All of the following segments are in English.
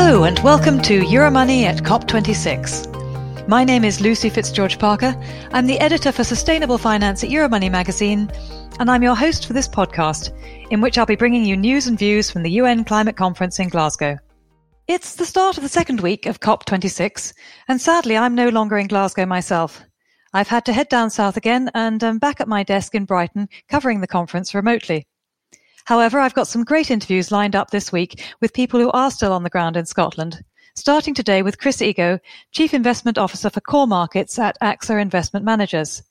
Hello, and welcome to Euromoney at COP26. My name is Lucy Fitzgeorge Parker. I'm the editor for Sustainable Finance at Euromoney magazine, and I'm your host for this podcast, in which I'll be bringing you news and views from the UN Climate Conference in Glasgow. It's the start of the second week of COP26, and sadly, I'm no longer in Glasgow myself. I've had to head down south again and I'm back at my desk in Brighton covering the conference remotely. However, I've got some great interviews lined up this week with people who are still on the ground in Scotland. Starting today with Chris Iggo, Chief Investment Officer for Core Markets at AXA Investment Managers.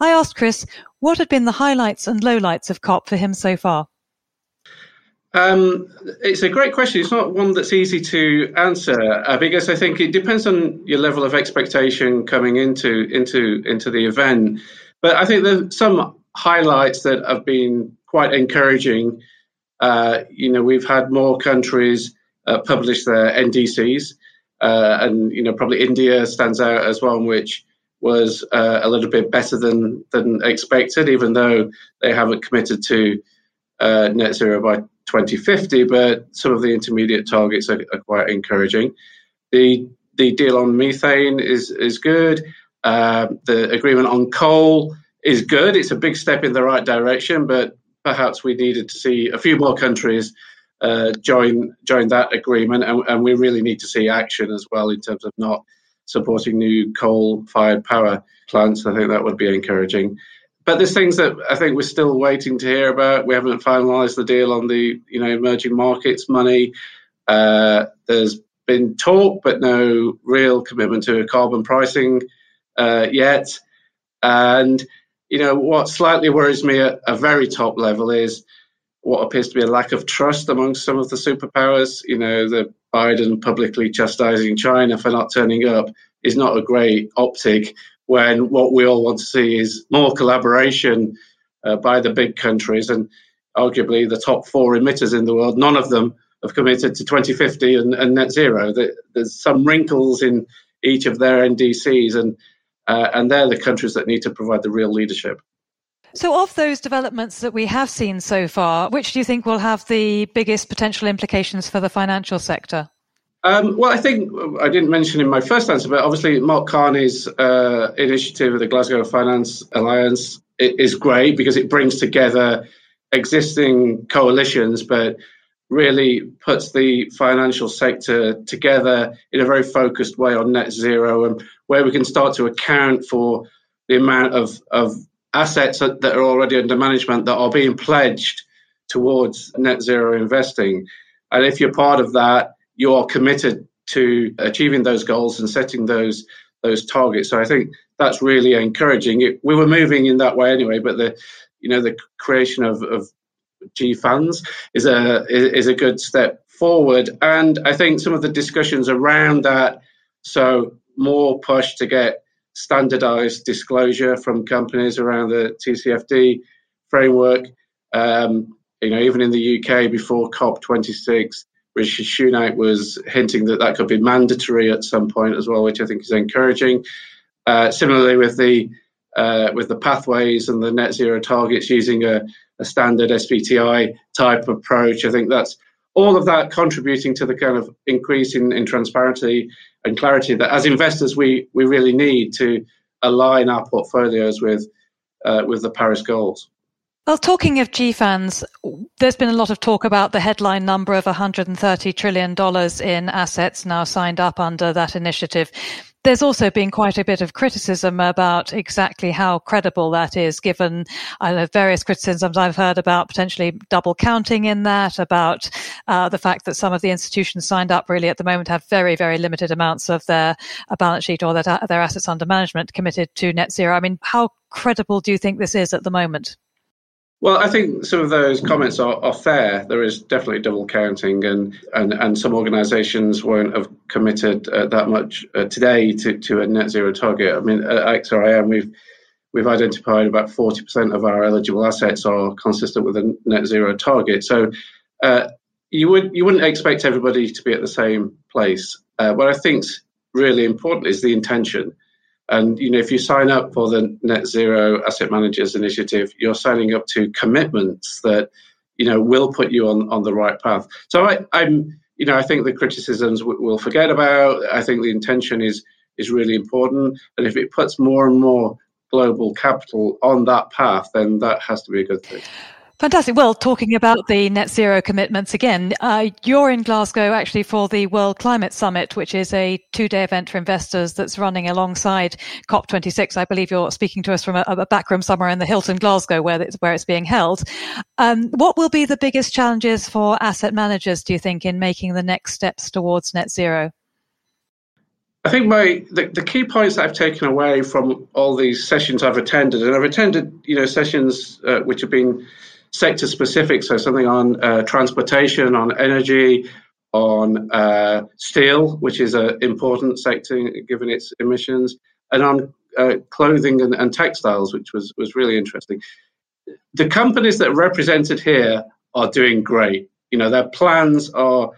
I asked Chris what had been the highlights and lowlights of COP for him so far. Um, it's a great question. It's not one that's easy to answer uh, because I think it depends on your level of expectation coming into into into the event. But I think there's some highlights that have been quite encouraging. Uh, you know, we've had more countries uh, publish their NDCs, uh, and you know, probably India stands out as one which was uh, a little bit better than than expected, even though they haven't committed to uh, net zero by 2050. But some of the intermediate targets are, are quite encouraging. The the deal on methane is is good. Uh, the agreement on coal is good. It's a big step in the right direction, but perhaps we needed to see a few more countries uh, join join that agreement, and, and, we really need to see action as well in terms of not supporting new coal-fired power plants. I think that would be encouraging. But there's things that I think we're still waiting to hear about. We haven't finalised the deal on the you know emerging markets money. Uh, there's been talk, but no real commitment to carbon pricing uh, yet. And you know, what slightly worries me at a very top level is what appears to be a lack of trust among some of the superpowers. You know, the Biden publicly chastising China for not turning up is not a great optic when what we all want to see is more collaboration uh, by the big countries and arguably the top four emitters in the world. None of them have committed to 2050 and, and net zero. There's some wrinkles in each of their NDCs, and uh, and they're the countries that need to provide the real leadership. So, of those developments that we have seen so far, which do you think will have the biggest potential implications for the financial sector? Um, well, I think I didn't mention in my first answer, but obviously Mark Carney's uh, initiative of the Glasgow Finance Alliance is great because it brings together existing coalitions, but really puts the financial sector together in a very focused way on net zero and where we can start to account for the amount of, of assets that, are already under management that are being pledged towards net zero investing. And if you're part of that, you are committed to achieving those goals and setting those those targets. So I think that's really encouraging. It, we were moving in that way anyway, but the you know the creation of, of GFANZ is a is a good step forward. And I think some of the discussions around that, so more push to get standardized disclosure from companies around the TCFD framework. Um, you know, even in the UK before COP26, Rishi Sunak was hinting that that could be mandatory at some point as well, which I think is encouraging. Uh, similarly, with the uh, with the pathways and the net zero targets using a, a standard SBTI type approach. I think that's all of that contributing to the kind of increase in, in transparency and clarity that as investors we, we really need to align our portfolios with uh, with the Paris goals. Well, talking of GFANZ, there's been a lot of talk about the headline number of $130 trillion in assets now signed up under that initiative. There's also been quite a bit of criticism about exactly how credible that is, given I know, various criticisms I've heard about potentially double counting in that, about uh, the fact that some of the institutions signed up really at the moment have very, very limited amounts of their uh, balance sheet or their, their assets under management committed to net zero. I mean, how credible do you think this is at the moment? Well, I think some of those comments are, are fair. There is definitely double counting, and and, and some organisations won't have committed uh, that much uh, today to, to a net zero target. I mean, at AXA IM, we've we've identified about 40% of our eligible assets are consistent with a net zero target. So uh, you would you wouldn't expect everybody to be at the same place. Uh, what I think's really important is the intention. And you know, if you sign up for the Net Zero Asset Managers Initiative, you're signing up to commitments that you know will put you on on the right path. So I, I'm you know, I think the criticisms we'll forget about. I think the intention is is really important, and if it puts more and more global capital on that path, then that has to be a good thing. Fantastic. Well, talking about the net zero commitments again, uh, you're in Glasgow actually for the World Climate Summit, which is a two day event for investors that's running alongside COP26. I believe you're speaking to us from a, a back room somewhere in the Hilton Glasgow where it's, where it's being held. Um, what will be the biggest challenges for asset managers, do you think, in making the next steps towards net zero? I think my the, the key points that I've taken away from all these sessions I've attended, and I've attended, you know, sessions uh, which have been sector specific, so something on uh, transportation, on energy, on uh, steel, which is an important sector given its emissions, and on uh, clothing and, and, textiles, which was, was really interesting. The companies that are represented here are doing great. You know, their plans are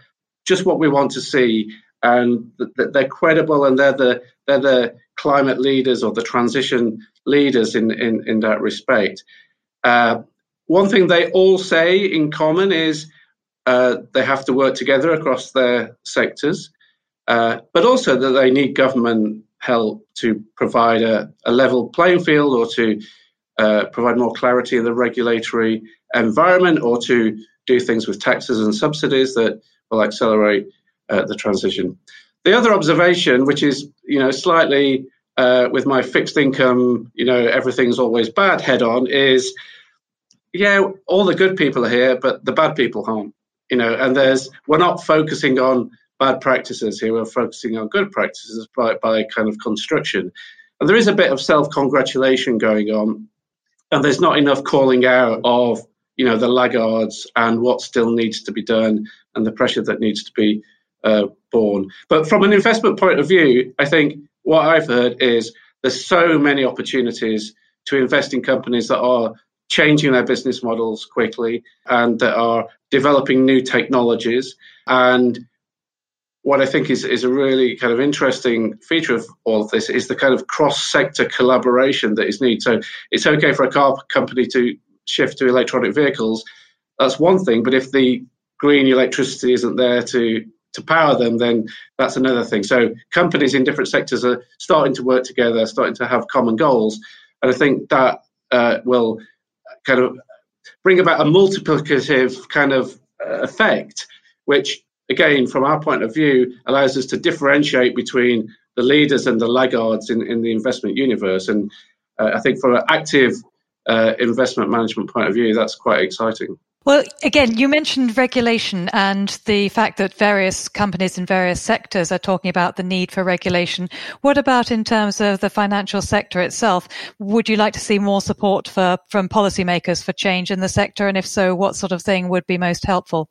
just what we want to see, and they're credible, and they're the they're the climate leaders or the transition leaders in in, in that respect. Uh, one thing they all say in common is uh, they have to work together across their sectors, uh, but also that they need government help to provide a, a level playing field or to uh, provide more clarity in the regulatory environment or to do things with taxes and subsidies that will accelerate uh, the transition. The other observation, which is you know slightly uh, with my fixed income, you know everything's always bad head on, is yeah, all the good people are here, but the bad people aren't. You know, and there's we're not focusing on bad practices here. We're focusing on good practices by by kind of construction, and there is a bit of self congratulation going on, and there's not enough calling out of you know the laggards and what still needs to be done and the pressure that needs to be uh, borne. But from an investment point of view, I think what I've heard is there's so many opportunities to invest in companies that are changing their business models quickly and that are developing new technologies. And what I think is, is a really kind of interesting feature of all of this is the kind of cross sector collaboration that is needed. So it's okay for a car company to shift to electronic vehicles. That's one thing, but if the green electricity isn't there to to power them, then that's another thing. So companies in different sectors are starting to work together, starting to have common goals, and I think that uh, will kind of bring about a multiplicative kind of uh, effect, which again, from our point of view, allows us to differentiate between the leaders and the laggards in, in the investment universe. And uh, I think from an active uh, investment management point of view, that's quite exciting. Well, again, you mentioned regulation and the fact that various companies in various sectors are talking about the need for regulation. What about in terms of the financial sector itself? Would you like to see more support for, from policymakers for change in the sector? And if so, what sort of thing would be most helpful?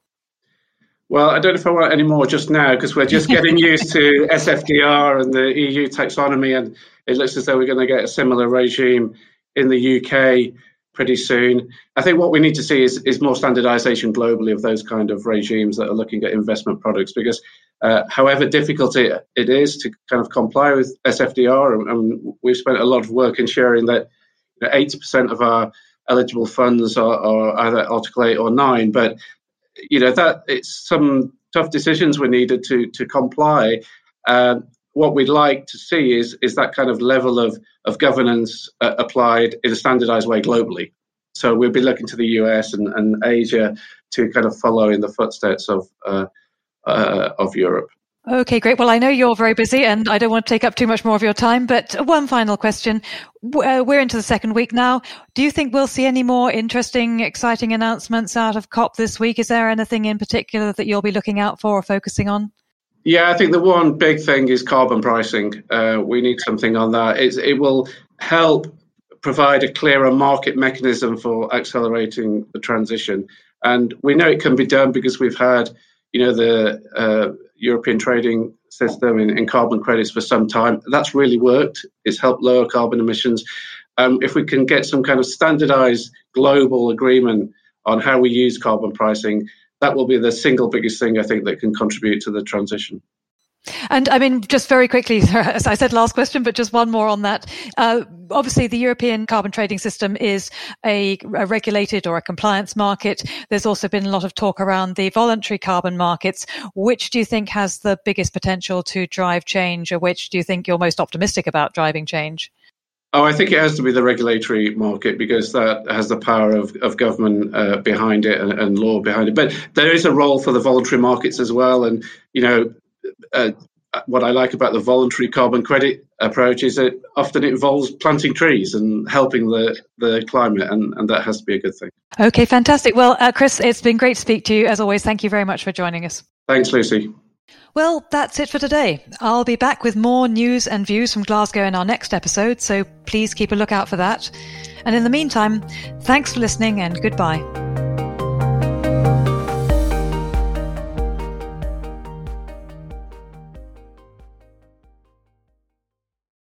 Well, I don't know if I want any more just now because we're just getting used to SFDR and the EU taxonomy, and it looks as though we're going to get a similar regime in the UK pretty soon. I think what we need to see is, is more standardization globally of those kind of regimes that are looking at investment products because uh, however difficult it, it is to kind of comply with SFDR, and, and we've spent a lot of work ensuring that you know, 80% of our eligible funds are, are, either Article 8 or 9, but you know that it's some tough decisions were needed to to comply. Uh, what we'd like to see is is that kind of level of of governance uh, applied in a standardized way globally. So we'll be looking to the US and, and Asia to kind of follow in the footsteps of uh, uh, of Europe. Okay, great. Well, I know you're very busy and I don't want to take up too much more of your time, but one final question. Uh, we're into the second week now. Do you think we'll see any more interesting, exciting announcements out of COP this week? Is there anything in particular that you'll be looking out for or focusing on? Yeah, I think the one big thing is carbon pricing. Uh, we need something on that. It's, it will help provide a clearer market mechanism for accelerating the transition. And we know it can be done because we've had, you know, the uh, European trading system in, in, carbon credits for some time. That's really worked. It's helped lower carbon emissions. Um, if we can get some kind of standardized global agreement on how we use carbon pricing, that will be the single biggest thing I think that can contribute to the transition. And I mean, just very quickly, as I said, last question, but just one more on that. Uh, obviously, the European carbon trading system is a, a, regulated or a compliance market. There's also been a lot of talk around the voluntary carbon markets. Which do you think has the biggest potential to drive change, or which do you think you're most optimistic about driving change? Oh, I think it has to be the regulatory market because that has the power of, of government uh, behind it and, and, law behind it. But there is a role for the voluntary markets as well. And, you know, uh, what I like about the voluntary carbon credit approach is that often it involves planting trees and helping the, the climate, and, and that has to be a good thing. Okay, fantastic. Well, uh, Chris, it's been great to speak to you. As always, thank you very much for joining us. Thanks, Lucy. Well, that's it for today. I'll be back with more news and views from Glasgow in our next episode, so please keep a lookout for that. And in the meantime, thanks for listening and goodbye.